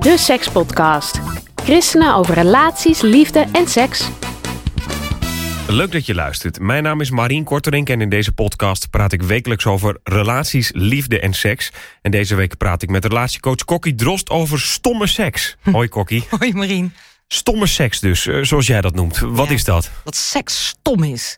De Sekspodcast. Christenen over relaties, liefde en seks. Leuk dat je luistert. Mijn naam is Marien Korterink en in deze podcast praat ik wekelijks over relaties, liefde en seks. En deze week praat ik met relatiecoach Kokkie Drost over stomme seks. Hoi Kokkie. Hoi Marien. Stomme seks dus, eh, zoals jij dat noemt. Wat Ja. is dat? Wat seks stom is.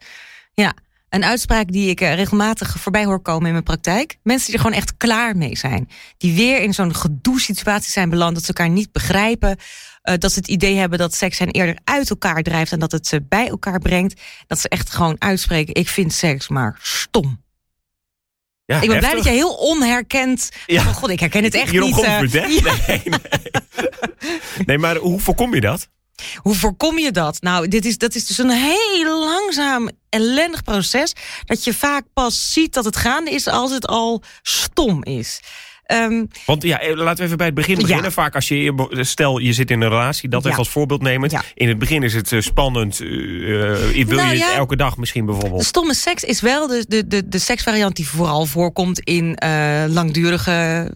Ja, een uitspraak die ik eh, regelmatig voorbij hoor komen in mijn praktijk. Mensen die er gewoon echt klaar mee zijn. Die weer in zo'n gedoe-situatie zijn beland. Dat ze elkaar niet begrijpen. eh, dat ze het idee hebben dat seks hen eerder uit elkaar drijft. En dat het ze bij elkaar brengt. Dat ze echt gewoon uitspreken. Ik vind seks maar stom. Ja, Ik ben blij dat je heel onherkend... Ja. Oh god, ik herken het echt Hierom niet. komt eh. het, hè? Ja. Nee, nee. nee, maar hoe voorkom je dat? Hoe voorkom je dat? Nou, dit is, dat is dus een heel langzaam, ellendig proces. Dat je vaak pas ziet dat het gaande is als het al stom is. Ehm, Want ja, eh, laten we even bij het begin Ja. beginnen. Vaak als je, stel je zit in een relatie, dat Ja. even als voorbeeld nemen. Ja. In het begin is het eh, spannend. eh, wil Nou je het elke dag misschien de bijvoorbeeld? stomme seks is wel de, de, de, de seksvariant die vooral voorkomt in langdurige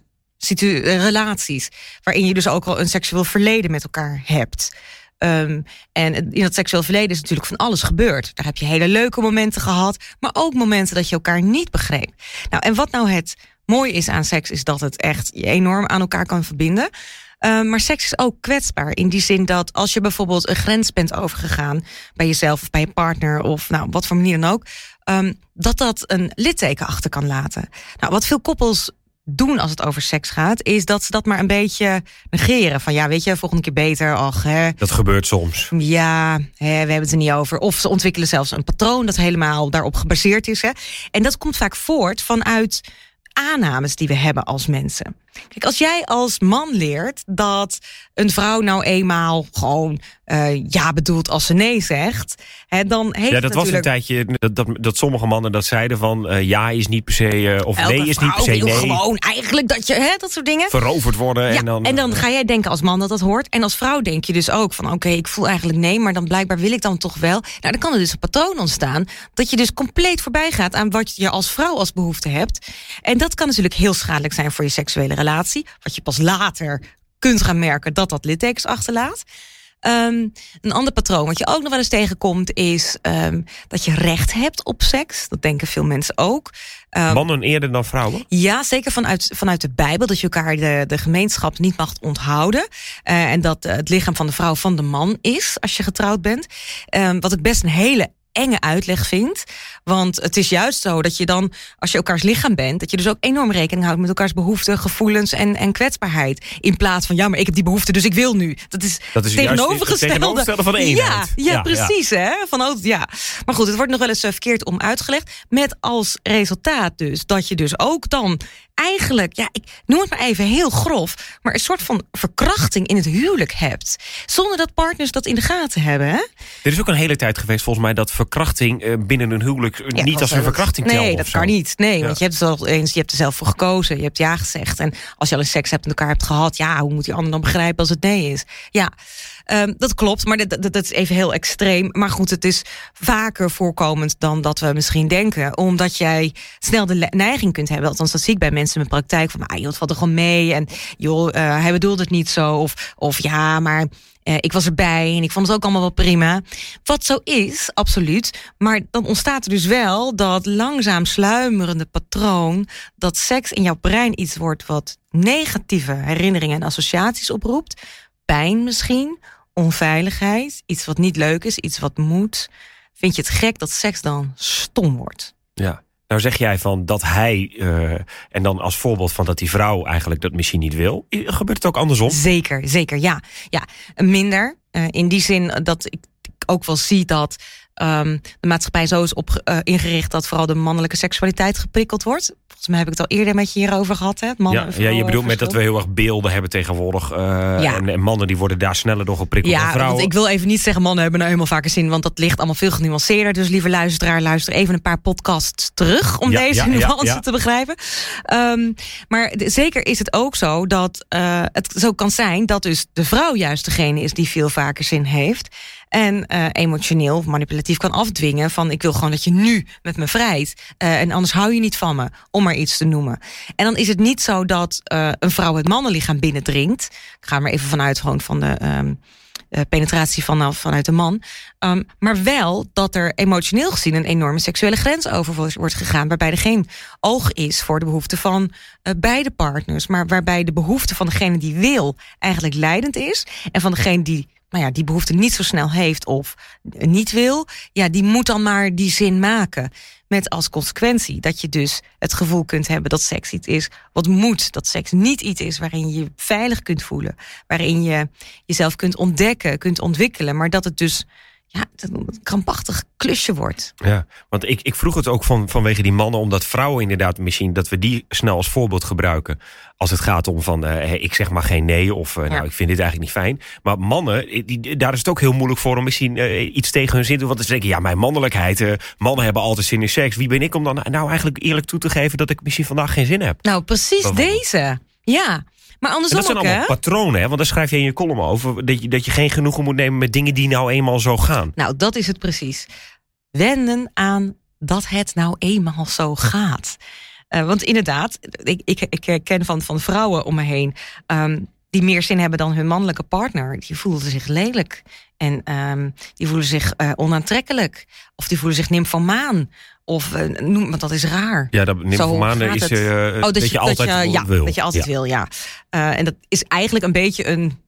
relaties. Waarin je dus ook al een seksueel verleden met elkaar hebt. Ehm, en in dat seksueel verleden is natuurlijk van alles gebeurd. Daar heb je hele leuke momenten gehad, maar ook momenten dat je elkaar niet begreep. Nou, en wat nou het mooie is aan seks, is dat het echt je enorm aan elkaar kan verbinden. Ehm, maar seks is ook kwetsbaar. In die zin dat als je bijvoorbeeld een grens bent overgegaan bij jezelf of bij je partner of nou, wat voor manier dan ook, ehm, dat dat een litteken achter kan laten. Nou, wat veel koppels doen als het over seks gaat, is dat ze dat maar een beetje negeren. Van ja, weet je, volgende keer beter. Ach, hè, Dat gebeurt soms. ja, hè, we hebben het er niet over. Of ze ontwikkelen zelfs een patroon dat helemaal daarop gebaseerd is. Hè. En dat komt vaak voort vanuit aannames die we hebben als mensen. Kijk, als jij als man leert dat een vrouw nou eenmaal gewoon eh, ja bedoelt als ze nee zegt, hè, dan heeft Ja, dat was een tijdje dat, dat, dat sommige mannen dat zeiden van eh, ja is niet per se eh, of Elke nee is niet per se wil nee. gewoon eigenlijk dat je, hè, dat soort dingen. Veroverd worden Ja, en dan. en dan ga jij denken als man dat dat hoort. En als vrouw denk je dus ook van oké, ik voel eigenlijk nee, maar dan blijkbaar wil ik dan toch wel. Nou, dan kan er dus een patroon ontstaan dat je dus compleet voorbij gaat aan wat je als vrouw als behoefte hebt. En dat kan natuurlijk heel schadelijk zijn voor je seksuele relatie. Wat je pas later kunt gaan merken dat dat littekens achterlaat. Ehm, een ander patroon wat je ook nog wel eens tegenkomt is ehm, dat je recht hebt op seks. Dat denken veel mensen ook. Ehm, mannen eerder dan vrouwen. ja, zeker vanuit, vanuit de Bijbel. Dat je elkaar de, de gemeenschap niet mag onthouden. Eh, en dat eh, het lichaam van de vrouw van de man is als je getrouwd bent. Wat ik best een hele enge uitleg vind. Want het is juist zo dat je dan, als je elkaars lichaam bent, dat je dus ook enorm rekening houdt met elkaars behoeften, gevoelens en, en kwetsbaarheid. In plaats van, ja, maar ik heb die behoefte, dus ik wil nu. Dat is, Dat is tegenovergestelde. tegenovergestelde van de eenheid. Ja, ja, Ja, precies. Hè? Van, oh, ja. Maar goed, het wordt nog wel eens eh, verkeerd om uitgelegd. Met als resultaat dus dat je dus ook dan eigenlijk, ja, ik noem het maar even heel grof, maar een soort van verkrachting in het huwelijk hebt. Zonder dat partners dat in de gaten hebben. Hè? Er is ook een hele tijd geweest volgens mij dat verkrachting eh, binnen een huwelijk eh, Ja, niet als een verkrachting telt. Nee, dat kan niet. Nee, Ja. want je hebt, het al eens, je hebt er zelf voor gekozen. Je hebt ja gezegd. En als je al eens seks hebt en elkaar hebt gehad... ja, hoe moet die ander dan begrijpen als het nee is? Ja, ehm, dat klopt. Maar dat, dat, is even heel extreem. Maar goed, het is vaker voorkomend dan dat we misschien denken. Omdat jij snel de neiging kunt hebben... althans dat zie ik bij mensen in mijn praktijk... van ah, joh, valt er gewoon mee. En joh, eh, hij bedoelde het niet zo. Of, of ja, maar... eh, ik was erbij en ik vond het ook allemaal wel prima. Wat zo is, absoluut. Maar dan ontstaat er dus wel dat langzaam sluimerende patroon... dat seks in jouw brein iets wordt wat negatieve herinneringen en associaties oproept. Pijn misschien, onveiligheid, iets wat niet leuk is, iets wat moet. Vind je het gek dat seks dan stom wordt? Ja. Nou zeg jij van dat hij, eh, en dan als voorbeeld van dat die vrouw eigenlijk dat misschien niet wil. Gebeurt het ook andersom? Zeker, zeker, ja. ja minder. eh, in die zin dat ik ook wel zie dat ehm, de maatschappij zo is op, eh, ingericht dat vooral de mannelijke seksualiteit geprikkeld wordt. Volgens mij heb ik het al eerder met je hierover gehad. Hè? Mannen Ja, je bedoelt met vrouwen dat we heel erg beelden hebben tegenwoordig. eh, Ja. en, en mannen die worden daar sneller door geprikkeld dan Ja, vrouwen. want ik wil even niet zeggen mannen hebben nou helemaal vaker zin, want dat ligt allemaal veel genuanceerder. Dus lieve luisteraar, luister even een paar podcasts terug om Ja, deze nuance te begrijpen. Ehm, maar zeker is het ook zo dat eh, het zo kan zijn dat dus de vrouw juist degene is die veel vaker zin heeft. En eh, emotioneel of manipulatief kan afdwingen van ik wil gewoon dat je nu met me vrijt. eh, en anders hou je niet van me, om maar iets te noemen. En dan is het niet zo dat eh, een vrouw het mannenlichaam binnendringt. Ik ga maar even vanuit gewoon van de ehm, eh, penetratie vanaf, vanuit de man. Ehm, maar wel dat er emotioneel gezien een enorme seksuele grens over wordt- gegaan. Waarbij er geen oog is voor de behoeften van beide partners. Maar waarbij de behoefte van degene die wil eigenlijk leidend is. En van degene die ja, die behoefte niet zo snel heeft of niet wil. Ja, die moet dan maar die zin maken. Met als consequentie dat je dus het gevoel kunt hebben dat seks iets is wat moet. Dat seks niet iets is waarin je je veilig kunt voelen. Waarin je jezelf kunt ontdekken, kunt ontwikkelen. Maar dat het dus ja, dat een krampachtig klusje wordt. Ja, want ik, ik vroeg het ook van, vanwege die mannen, omdat vrouwen inderdaad misschien dat we die snel als voorbeeld gebruiken. Als het gaat om van, eh, hey, ik zeg maar geen nee of eh, Ja. nou, ik vind dit eigenlijk niet fijn. Maar mannen, eh, die, daar is het ook heel moeilijk voor om misschien iets tegen hun zin te doen. Want ze denken, ja, mijn mannelijkheid, mannen hebben altijd zin in seks. Wie ben ik om dan nou eigenlijk eerlijk toe te geven dat ik misschien vandaag geen zin heb? Nou, precies deze. Ja, maar andersom dat zijn ook, allemaal hè? patronen, hè? want daar schrijf je in je column over. Dat je, dat je geen genoegen moet nemen met dingen die nou eenmaal zo gaan. Nou, dat is het precies. Wennen aan dat het nou eenmaal zo gaat. Eh, want inderdaad, ik, ik, ik herken van, van vrouwen om me heen... ehm, die meer zin hebben dan hun mannelijke partner. Die voelen zich lelijk. En ehm, die voelen zich eh, onaantrekkelijk. Of die voelen zich nymfomaan. Of eh, noem, want dat is raar. Ja, dat Zo nymphomane gaat is Oh, dat, je altijd dat je, ja, wil. Dat je altijd Ja. wil, ja. En dat is eigenlijk een beetje een...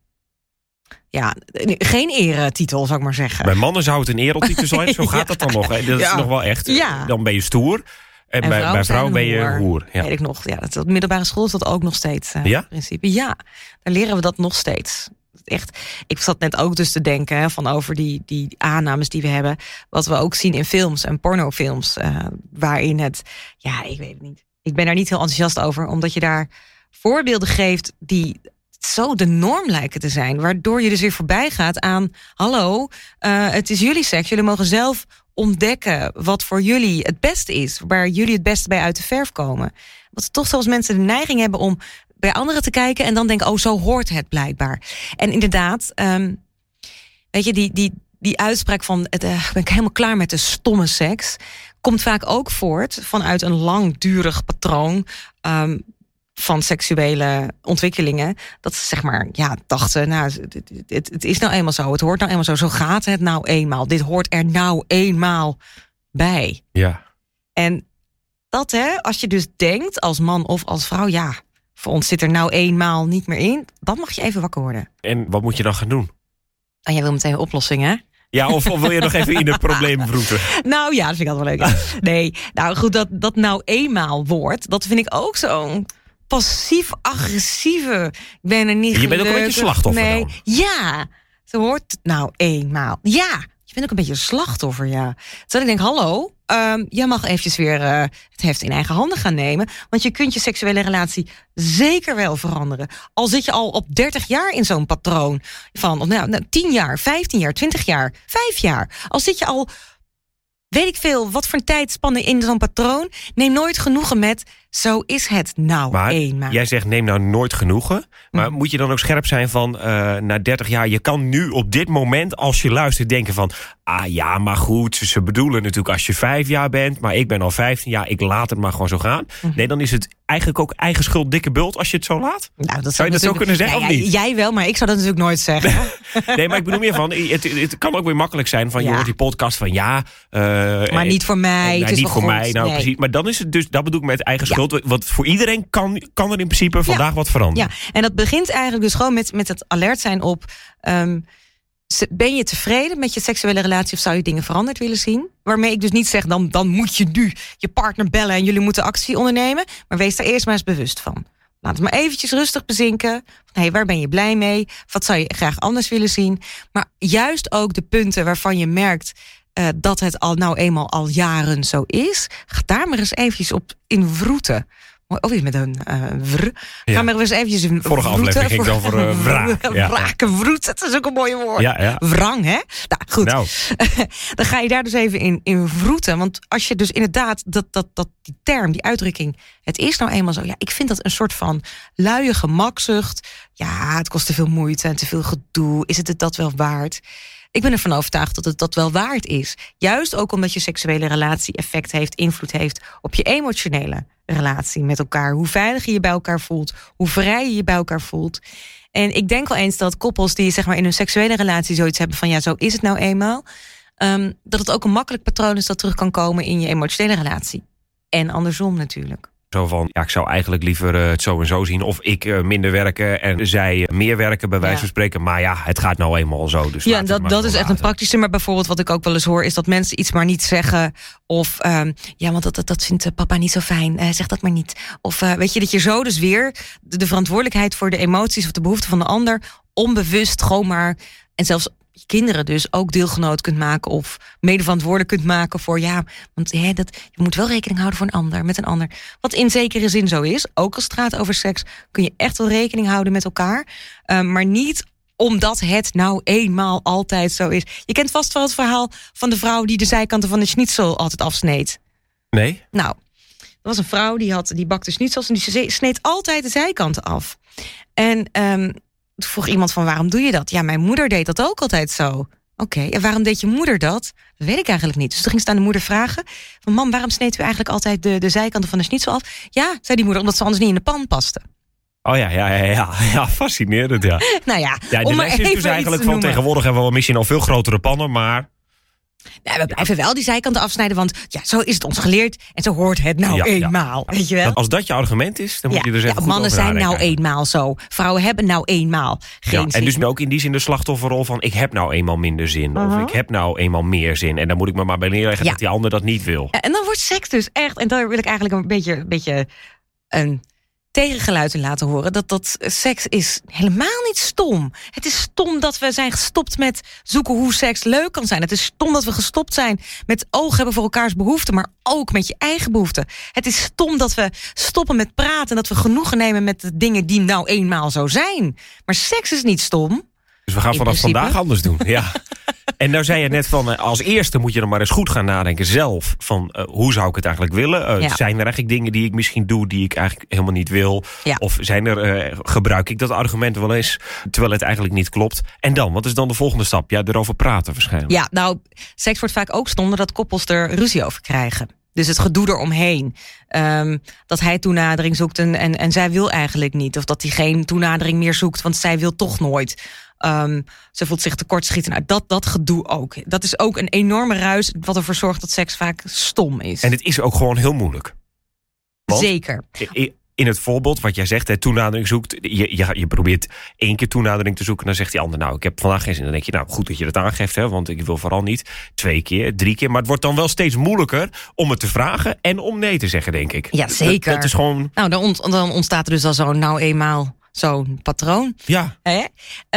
Ja, geen eretitel, zou ik maar zeggen. Bij mannen zou het een erotitel zijn, zo gaat Ja. dat dan nog. Hè? Dat is Ja. nog wel echt. Ja. Dan ben je stoer. En, bij, bij zijn vrouwen ben je hoer. Ja. Weet ik nog. Ja, dat, op middelbare school is dat ook nog steeds. eh, Ja? In principe. Ja, daar leren we dat nog steeds. Echt, ik zat net ook dus te denken hè, van over die, die aannames die we hebben. Wat we ook zien in films en pornofilms. eh, waarin het, ja, ik weet het niet. Ik ben daar niet heel enthousiast over. Omdat je daar voorbeelden geeft die zo de norm lijken te zijn. Waardoor je dus weer voorbij gaat aan... hallo, eh, het is jullie seks. Jullie mogen zelf ontdekken wat voor jullie het beste is. Waar jullie het beste bij uit de verf komen. Wat toch zoals mensen de neiging hebben om bij anderen te kijken... en dan denken, oh, zo hoort het blijkbaar. En inderdaad, ehm, weet je, die, die, die uitspraak van... Het, eh, ben ik helemaal klaar met de stomme seks... komt vaak ook voort vanuit een langdurig patroon... ehm, van seksuele ontwikkelingen. Dat ze zeg maar, ja, dachten, nou, het, het, het is nou eenmaal zo. Het hoort nou eenmaal zo. Zo gaat het nou eenmaal. Dit hoort er nou eenmaal bij. Ja. En dat, hè, als je dus denkt als man of als vrouw, ja, voor ons zit er nou eenmaal niet meer in. Dan mag je even wakker worden. En wat moet je dan gaan doen? En jij wil meteen een oplossing, hè? Ja, of, of wil je nog even in het probleem vroeten? Nou ja, dat vind ik altijd wel leuk. Nee, nou goed, dat, dat nou eenmaal woord, dat vind ik ook zo'n passief-agressieve. Ik ben er niet Je bent ook een beetje slachtoffer dan. Ja, zo hoort het nou eenmaal. Ja, je bent ook een beetje een slachtoffer, ja. Terwijl ik denk, hallo, ehm, jij mag eventjes weer eh, het heft in eigen handen gaan nemen. Want je kunt je seksuele relatie zeker wel veranderen. Al zit je al op 30 jaar in zo'n patroon van, nou, nou, 10 jaar, 15 jaar, 20 jaar, 5 jaar. Al zit je al weet ik veel, wat voor een tijdspanne in zo'n patroon. Neem nooit genoegen met, zo is het nou Maar eenmaal. jij zegt neem nou nooit genoegen. Maar Mm. moet je dan ook scherp zijn van eh, na 30 jaar... je kan nu op dit moment als je luistert denken van... ah ja, maar goed, ze- bedoelen natuurlijk als je vijf jaar bent... maar ik ben al 15 jaar, ik laat het maar gewoon zo gaan. Mhm. Nee, dan is het eigenlijk ook eigen schuld dikke bult als je het zo laat. Nou, dat Zou je dat zo kunnen zeggen Ja, of niet? Jij wel, maar ik zou dat natuurlijk nooit zeggen. Nee, maar ik bedoel meer van... het, het kan ook weer makkelijk zijn van je hoort die podcast van ja... eh, maar niet voor mij. Nee, het is niet voor goed. mij. Nou, Nee. precies. Maar dan is het dus, dat bedoel ik met eigen Ja. schuld. Want voor iedereen kan, kan er in principe vandaag wat veranderen. Ja, en dat begint eigenlijk dus gewoon met, met het alert zijn op... ehm, ben je tevreden met je seksuele relatie of zou je dingen veranderd willen zien? Waarmee ik dus niet zeg, dan, dan moet je nu je partner bellen en jullie moeten actie ondernemen. Maar wees daar eerst maar eens bewust van. Laat het maar eventjes rustig bezinken. Van, waar ben je blij mee? Wat zou je graag anders willen zien? Maar juist ook de punten waarvan je merkt... eh, dat het al nou eenmaal al jaren zo is, ga daar maar eens eventjes op invroeten. Of iets met een uh, vr. Ja. Ga maar eens eventjes in Vorige vroeten. aflevering ging over wraak. Ja. Vroet, dat is ook een mooie woord. Ja, ja. Wrang, hè? Nou, goed. Nou, dan ga je daar dus even in, in vroeten. Want als je dus inderdaad dat, dat, dat die term, die uitdrukking, het is nou eenmaal zo. Ja, ik vind dat een soort van luie gemakzucht. Ja, het kost te veel moeite en te veel gedoe. Is het het dat wel waard? Ik ben ervan overtuigd dat het dat wel waard is. Juist ook omdat je seksuele relatie effect heeft, invloed heeft op je emotionele relatie met elkaar. Hoe veilig je je bij elkaar voelt, hoe vrij je je bij elkaar voelt. En ik denk wel eens dat koppels die zeg maar in hun seksuele relatie zoiets hebben van ja, zo is het nou eenmaal. Um, dat het ook een makkelijk patroon is dat terug kan komen in je emotionele relatie. En andersom natuurlijk. Zo van, ja, ik zou eigenlijk liever uh, het zo en zo zien. Of ik uh, minder werken en zij uh, meer werken, bij wijze Ja. van spreken. Maar ja, het gaat nou eenmaal zo. Dus Ja, dat, dat is echt een praktische. Maar bijvoorbeeld wat ik ook wel eens hoor... is dat mensen iets maar niet zeggen. Of um, ja, want dat, dat, dat vindt papa niet zo fijn. Zeg dat maar niet. Of weet je, dat je zo dus weer... De, de verantwoordelijkheid voor de emoties of de behoeften van de ander... onbewust gewoon maar... en zelfs je kinderen dus ook deelgenoot kunt maken... of medeverantwoordelijk kunt maken voor... ja, want hè, dat, je moet wel rekening houden voor een ander, met een ander. Wat in zekere zin zo is. Ook als het gaat over seks... kun je echt wel rekening houden met elkaar. Uh, maar niet omdat het nou eenmaal altijd zo is. Je kent vast wel het verhaal van de vrouw... die de zijkanten van de schnitzel altijd afsneed. Nee? Nou, er was een vrouw die, had, die bakte schnitzels... en die sneed altijd de zijkanten af. En um, vroeg iemand van waarom doe je dat? Ja, mijn moeder deed dat ook altijd zo. Oké, okay, en waarom deed je moeder dat? Dat weet ik eigenlijk niet. Dus toen ging ze aan de moeder vragen... van mam, waarom sneed u eigenlijk altijd de, de zijkanten van de schnitzel af? Ja, zei die moeder, omdat ze anders niet in de pan paste. Oh ja, ja, ja, ja, ja fascinerend, ja. nou ja, ja de om maar is dus eigenlijk van tegenwoordig hebben we misschien al veel grotere pannen, maar... Ja, we blijven wel die zijkanten afsnijden, want ja, zo is het ons geleerd. En zo hoort het nou Ja, ja. eenmaal, weet je wel? Dat als dat je argument is, dan moet je dus even ja, goed mannen zijn nou eenmaal zo. Vrouwen hebben nou eenmaal geen Ja, en zin. dus ook in die zin de slachtofferrol van... ik heb nou eenmaal minder zin, Uh-huh. of ik heb nou eenmaal meer zin... en dan moet ik me maar bij neerleggen Ja. dat die ander dat niet wil. En dan wordt seks dus echt, en daar wil ik eigenlijk een beetje, een beetje een tegengeluid in laten horen. Dat, dat seks is helemaal niet stom. Het is stom dat we zijn gestopt met zoeken hoe seks leuk kan zijn. Het is stom dat we gestopt zijn met oog hebben voor elkaars behoeften, maar ook met je eigen behoeften. Het is stom dat we stoppen met praten en dat we genoegen nemen met de dingen die nou eenmaal zo zijn. Maar seks is niet stom. Dus we gaan vanaf vandaag anders doen. Ja. En nou zei je net van, eh, als eerste moet je dan maar eens goed gaan nadenken zelf. Van eh, hoe zou ik het eigenlijk willen? Eh, Ja. Zijn er eigenlijk dingen die ik misschien doe die ik eigenlijk helemaal niet wil? Ja. Of zijn er, gebruik ik dat argument wel eens, terwijl het eigenlijk niet klopt? En dan, wat is dan de volgende stap? Ja, erover praten waarschijnlijk. Ja, nou, seks wordt vaak ook stom dat koppels er ruzie over krijgen. Dus het gedoe eromheen. Um, dat hij toenadering zoekt en, en, en zij wil eigenlijk niet. Of dat hij geen toenadering meer zoekt, want zij wil toch nooit. Um, ze voelt zich tekortschieten. Nou, dat, dat gedoe ook. Dat is ook een enorme ruis wat ervoor zorgt dat seks vaak stom is. En het is ook gewoon heel moeilijk. Want- Zeker. In het voorbeeld wat jij zegt, hè, toenadering zoekt. Je, je, je probeert één keer toenadering te zoeken. Dan zegt die ander, nou, ik heb vandaag geen zin. Dan denk je, nou, goed dat je dat aangeeft, hè, want ik wil vooral niet. Twee keer, drie keer. Maar het wordt dan wel steeds moeilijker om het te vragen en om nee te zeggen, denk ik. Ja, zeker. Dat, dat is gewoon, Nou, dan, ont, dan ontstaat er dus al zo'n nou eenmaal zo'n patroon. ja. Hè?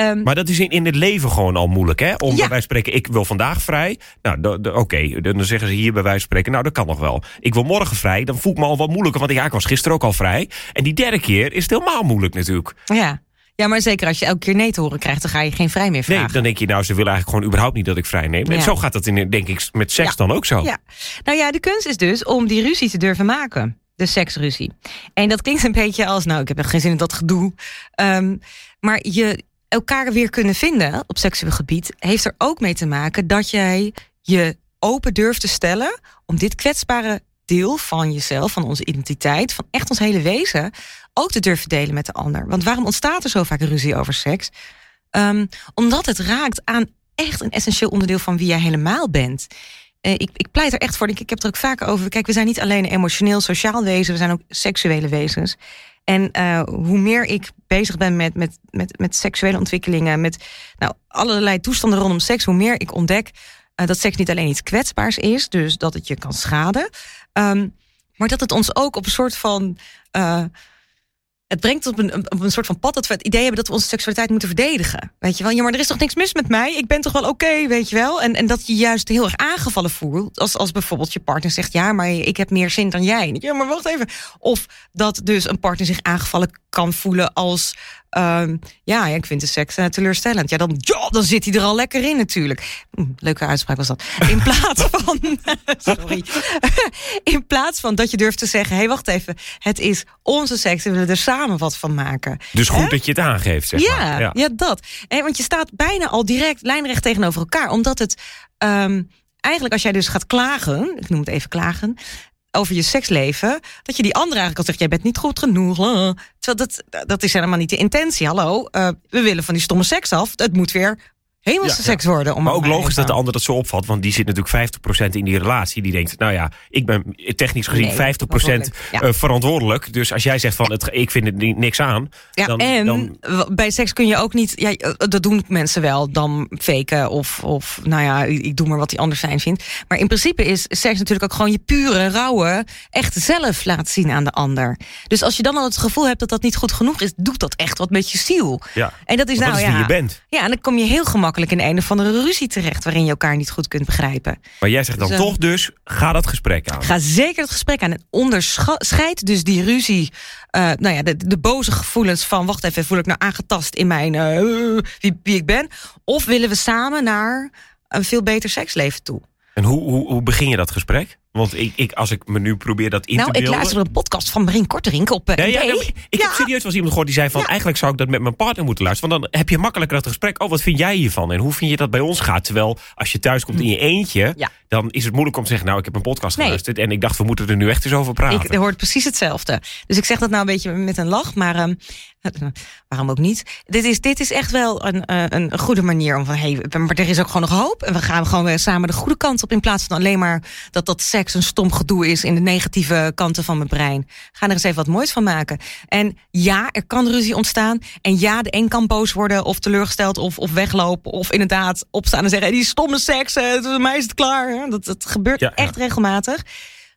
Um, Maar dat is in, in het leven gewoon al moeilijk, hè? Om Ja. van spreken, ik wil vandaag vrij. Nou, oké, dan zeggen ze hier bij wijze van spreken, nou, dat kan nog wel. Ik wil morgen vrij, dan voel ik me al wat moeilijker. Want ja, ik was gisteren ook al vrij. En die derde keer is het helemaal moeilijk natuurlijk. ja. ja, maar zeker als je elke keer nee te horen krijgt... dan ga je geen vrij meer vragen. Nee, dan denk je, nou, ze willen eigenlijk gewoon überhaupt niet dat ik vrij neem. En zo gaat dat, in, denk ik, met seks Ja. dan ook zo. Ja. Nou ja, de kunst is dus om die ruzie te durven maken. De seksruzie. En dat klinkt een beetje als, nou, ik heb geen zin in dat gedoe. Um, maar je elkaar weer kunnen vinden op seksueel gebied... heeft er ook mee te maken dat jij je open durft te stellen... om dit kwetsbare deel van jezelf, van onze identiteit... van echt ons hele wezen, ook te durven delen met de ander. Want waarom ontstaat er zo vaak ruzie over seks? Um, omdat het raakt aan echt een essentieel onderdeel van wie jij helemaal bent. Uh, ik, ik pleit er echt voor. Ik, ik heb er ook vaker over. Kijk, we zijn niet alleen een emotioneel, sociaal wezen, we zijn ook seksuele wezens. En uh, hoe meer ik bezig ben met, met, met, met seksuele ontwikkelingen, met nou, allerlei toestanden rondom seks, hoe meer ik ontdek uh, dat seks niet alleen iets kwetsbaars is, dus dat het je kan schaden, um, maar dat het ons ook op een soort van het brengt op een, soort van pad dat we het idee hebben dat we onze seksualiteit moeten verdedigen. Weet je wel, ja, maar er is toch niks mis met mij? Ik ben toch wel oké, weet je wel? En, en dat je juist heel erg aangevallen voelt. Als, als bijvoorbeeld je partner zegt, ja, maar ik heb meer zin dan jij. Ja, maar wacht even. Of dat dus een partner zich aangevallen kan voelen als Um, ja, ik vind de seks uh, teleurstellend. Ja dan, ja, dan zit hij er al lekker in natuurlijk. Hm, leuke uitspraak was dat. In plaats van, sorry. in plaats van dat je durft te zeggen, hé, hey, wacht even. Het is onze seks en we willen er samen wat van maken. Dus goed dat je het aangeeft, zeg ja, maar. Ja, ja dat. He, want je staat bijna al direct lijnrecht tegenover elkaar. Omdat het... Um, eigenlijk als jij dus gaat klagen, ik noem het even klagen, over je seksleven, dat je die andere eigenlijk al zegt: jij bent niet goed genoeg. Terwijl dat, dat is helemaal niet de intentie. Hallo, uh, we willen van die stomme seks af. Het moet weer hemelse ja, seks worden. Om maar ook logisch dat de ander dat zo opvat, want die zit natuurlijk 50% in die relatie. Die denkt, nou ja, ik ben technisch gezien nee, 50% ja. uh, verantwoordelijk. Dus als jij zegt van, het, ik vind het niks aan. Ja, dan, en dan... bij seks kun je ook niet, ja, dat doen mensen wel, dan faken of, of nou ja, ik doe maar wat die ander zijn vindt. Maar in principe is seks natuurlijk ook gewoon je pure, rauwe, echt zelf laten zien aan de ander. Dus als je dan al het gevoel hebt dat dat niet goed genoeg is, doet dat echt wat met je ziel. Ja, en dat is nou dat is ja, je bent. Ja, en dan kom je heel gemakkelijk in een of andere ruzie terecht... waarin je elkaar niet goed kunt begrijpen. Maar jij zegt dan Dus, toch dus, ga dat gesprek aan. Ga zeker het gesprek aan. En onderscheid dus die ruzie... Uh, nou ja, de, de, boze gevoelens van... wacht even, voel ik nou aangetast in mijn... Uh, wie, wie ik ben? Of willen we samen naar een veel beter seksleven toe? En hoe, hoe, hoe begin je dat gesprek? Want ik, ik, als ik me nu probeer dat in nou, te beelden... ik luisterde een podcast van Marien Korterink op uh, ja, ja, Ik heb serieus wel iemand gehoord die zei van... eigenlijk zou ik dat met mijn partner moeten luisteren. Want dan heb je makkelijker dat gesprek. Oh, wat vind jij hiervan? En hoe vind je dat bij ons gaat? Terwijl als je thuis komt in je eentje... Ja. dan is het moeilijk om te zeggen... nou, ik heb een podcast Nee. geluisterd... en ik dacht, we moeten er nu echt eens over praten. Ik hoort precies hetzelfde. Dus ik zeg dat nou een beetje met een lach, maar um, waarom ook niet? Dit is, dit is echt wel een, uh, een goede manier om van, hé, hey, maar er is ook gewoon nog hoop. En we gaan gewoon weer samen de goede kant op. In plaats van alleen maar dat dat seks een stom gedoe is in de negatieve kanten van mijn brein. Ga er eens even wat moois van maken. En ja, er kan ruzie ontstaan. En ja, de een kan boos worden of teleurgesteld of, of weglopen. Of inderdaad opstaan en zeggen, hey, die stomme seks, uh, mij is het klaar. Dat, dat gebeurt Ja, ja. echt regelmatig.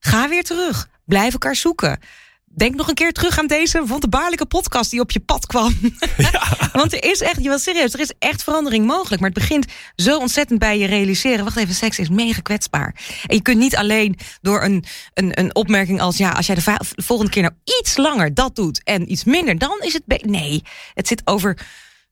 Ga weer terug. Blijf elkaar zoeken. Denk nog een keer terug aan deze wonderbaarlijke podcast die op je pad kwam. Want er is echt, je was serieus, er is echt verandering mogelijk. Maar het begint zo ontzettend bij je realiseren. Wacht even, seks is mega kwetsbaar. En je kunt niet alleen door een, een, een opmerking als... ja, als jij de, de volgende keer nou iets langer dat doet... en iets minder, dan is het... Nee, het zit over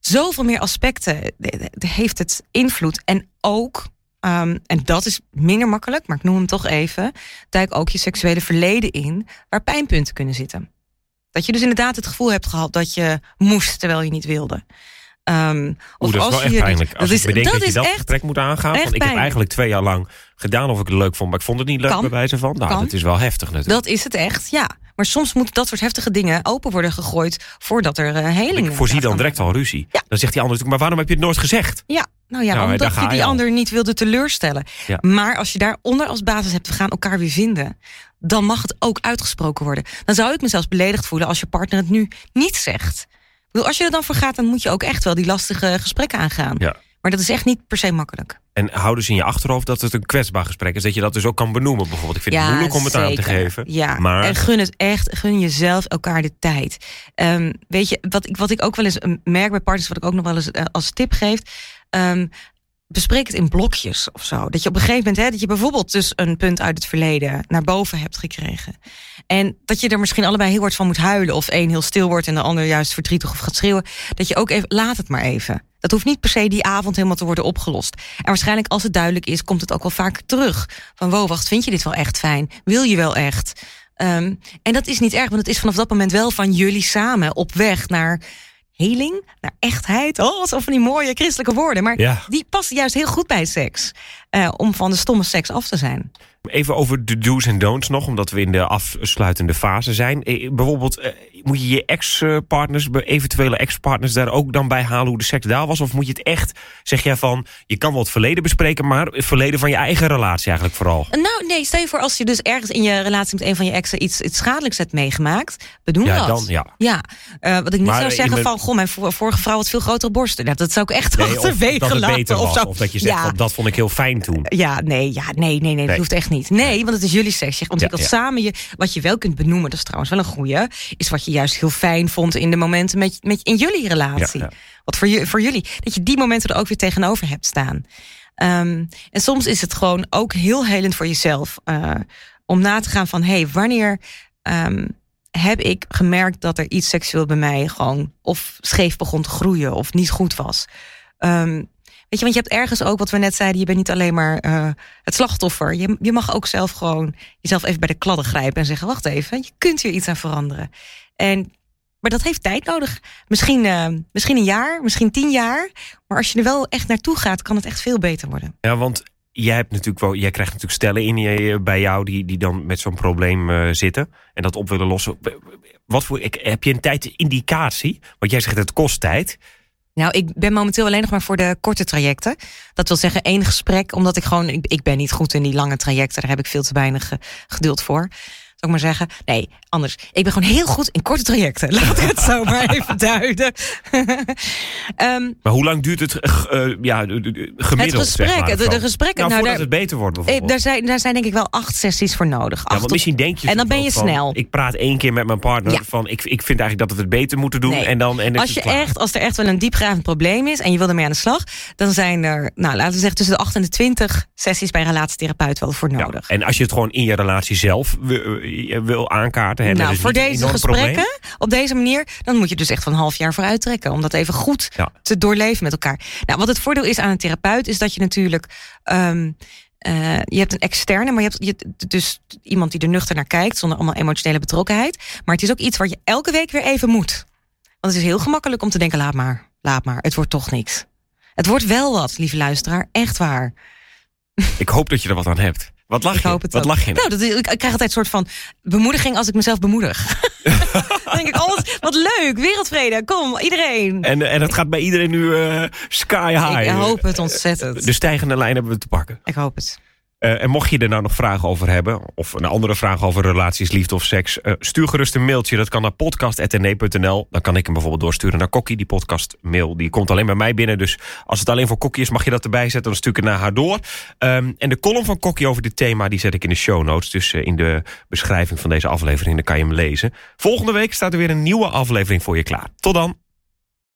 zoveel meer aspecten. Heeft het invloed. En ook... Um, en dat is minder makkelijk, maar ik noem hem toch even. Duik ook je seksuele verleden in, waar pijnpunten kunnen zitten. Dat je dus inderdaad het gevoel hebt gehad dat je moest terwijl je niet wilde. Um, Oeh, dat is wel echt pijnlijk. Als dat ik bedenk dat, je is dat echt gesprek moet aangaan. Want ik heb eigenlijk twee jaar lang gedaan of ik het leuk vond. Maar ik vond het niet leuk Kan. bij wijze van. Nou, Kan. dat is wel heftig natuurlijk. Dat is het echt, ja. Maar soms moeten dat soort heftige dingen open worden gegooid voordat er uh, heling ik voorzie dan direct al ruzie. Ja. Dan zegt die ander natuurlijk, maar waarom heb je het nooit gezegd? Ja, nou ja, Nou, omdat je die je al. ander niet wilde teleurstellen. Ja. Maar als je daaronder als basis hebt, we gaan elkaar weer vinden. Dan mag het ook uitgesproken worden. Dan zou ik me zelfs beledigd voelen als je partner het nu niet zegt. Ik bedoel, als je er dan voor gaat, dan moet je ook echt wel die lastige gesprekken aangaan. Ja. Maar dat is echt niet per se makkelijk. En hou dus in je achterhoofd dat het een kwetsbaar gesprek is. Dat je dat dus ook kan benoemen bijvoorbeeld. Ik vind het moeilijk om het aan te geven. Ja, Maar en gun het echt, gun jezelf elkaar de tijd. Ehm, weet je, wat ik, wat ik ook wel eens eh, merk bij partners, wat ik ook nog wel eens eh, als tip geef. ehm, bespreek het in blokjes of zo. Dat je op een gegeven moment, hè, dat je bijvoorbeeld dus een punt uit het verleden naar boven hebt gekregen. En dat je er misschien allebei heel hard van moet huilen. Of één heel stil wordt en de ander juist verdrietig of gaat schreeuwen. Dat je ook even, laat het maar even. Dat hoeft niet per se die avond helemaal te worden opgelost. En waarschijnlijk als het duidelijk is, komt het ook wel vaak terug. Van wow, wacht, vind je dit wel echt fijn? Wil je wel echt? Um, en dat is niet erg, want het is vanaf dat moment wel van jullie samen op weg naar heling, naar echtheid. Oh, wat van die mooie christelijke woorden. Maar Ja. die passen juist heel goed bij seks. Uh, om van de stomme seks af te zijn. Even over de do's en don'ts nog, omdat we in de afsluitende fase zijn. Eh, bijvoorbeeld, eh, moet je je ex-partners, eventuele ex-partners daar ook dan bij halen hoe de seks daar was? Of moet je het echt, zeg jij van, je kan wel het verleden bespreken, maar het verleden van je eigen relatie eigenlijk vooral? Nou, nee, stel je voor als je dus ergens in je relatie met een van je exen iets, iets schadelijks hebt meegemaakt. Bedoel Ja, dat. dan, ja. Ja, uh, wat ik niet Maar zou in zeggen van, goh, mijn vor- vorige vrouw had veel grotere borsten. Nou, dat zou ik echt Nee, of achterwege dat laten. beter was, of, of, dat je zegt, ja, van, dat vond ik heel fijn toen. Ja, nee, ja, nee, nee, nee, dat hoeft echt niet. Nee, want het is jullie seks. Je ontwikkelt samen je. Wat je wel kunt benoemen, dat is trouwens wel een goeie, is wat je juist heel fijn vond in de momenten met, met in jullie relatie. Ja, ja. Wat voor, je, voor jullie, dat je die momenten er ook weer tegenover hebt staan. Ehm, en soms is het gewoon ook heel helend voor jezelf eh, om na te gaan van hé, hey, wanneer ehm, heb ik gemerkt dat er iets seksueel bij mij gewoon of scheef begon te groeien of niet goed was. Ehm, weet je, want je hebt ergens ook wat we net zeiden, je bent niet alleen maar eh, het slachtoffer. Je, je mag ook zelf gewoon jezelf even bij de kladden grijpen en zeggen: wacht even, je kunt hier iets aan veranderen. En maar dat heeft tijd nodig. Misschien, eh, misschien een jaar, misschien tien jaar. Maar als je er wel echt naartoe gaat, kan het echt veel beter worden. Ja, want jij, hebt natuurlijk wel, jij krijgt natuurlijk stellen in je, bij jou die, die dan met zo'n probleem eh, zitten en dat op willen lossen. Wat voor, ik, heb je een tijdindicatie? Want jij zegt het kost tijd. Nou, ik ben momenteel alleen nog maar voor de korte trajecten. Dat wil zeggen één gesprek, omdat ik gewoon, ik, ik ben niet goed in die lange trajecten. Daar heb ik veel te weinig eh, geduld voor. Ik maar zeggen? Nee, anders. Ik ben gewoon heel goed in korte trajecten. Laat ik het zo maar even duiden. um, maar hoe lang duurt het uh, ja, gemiddeld? Het gesprek, zeg maar, de, de, gesprekken. Nou, nou, daar, het beter wordt bijvoorbeeld. daar, zijn, daar zijn denk ik wel acht sessies voor nodig. Ja, Acht want misschien denk je en dan ben je van, snel. Ik praat één keer met mijn partner Ja. van ik, ik vind eigenlijk dat we het beter moeten doen. Nee. En dan, en als, je echt, als er echt wel een diepgravend probleem is en je wil ermee aan de slag, dan zijn er, nou laten we zeggen, tussen de 8 en de 20 sessies bij een relatietherapeut wel voor Ja, nodig. En als je het gewoon in je relatie zelf wil, wil aankaarten. Hè, nou, voor deze gesprekken, probleem. op deze manier, dan moet je dus echt van een half jaar voor uittrekken. Om dat even goed Ja. te doorleven met elkaar. Nou, wat het voordeel is aan een therapeut, is dat je natuurlijk. ehm, eh, je hebt een externe, maar je hebt, je dus iemand die er nuchter naar kijkt, zonder allemaal emotionele betrokkenheid. Maar het is ook iets wat je elke week weer even moet. Want het is heel gemakkelijk om te denken: laat maar, laat maar, het wordt toch niks. Het wordt wel wat, lieve luisteraar, echt waar. Ik hoop dat je er wat aan hebt. Wat lach Ik je? hoop het wat ook. lach je? nou? Nou, dat, ik, ik krijg altijd een soort van bemoediging als ik mezelf bemoedig. dan denk ik, alles, wat leuk, wereldvrede, kom, iedereen. En, en het gaat bij iedereen nu eh, sky high. Ik hoop het ontzettend. De stijgende lijn hebben we te pakken. Ik hoop het. Eh, en mocht je er nou nog vragen over hebben, of een andere vraag over relaties, liefde of seks, eh, stuur gerust een mailtje. Dat kan naar podcast.nl. Dan kan ik hem bijvoorbeeld doorsturen naar Kokkie. Die podcastmail die komt alleen bij mij binnen. Dus als het alleen voor Kokkie is, mag je dat erbij zetten. Dan stuur ik het naar haar door. Ehm, en de column van Kokkie over dit thema, die zet ik in de show notes. Dus eh, in de beschrijving van deze aflevering, dan kan je hem lezen. Volgende week staat er weer een nieuwe aflevering voor je klaar. Tot dan.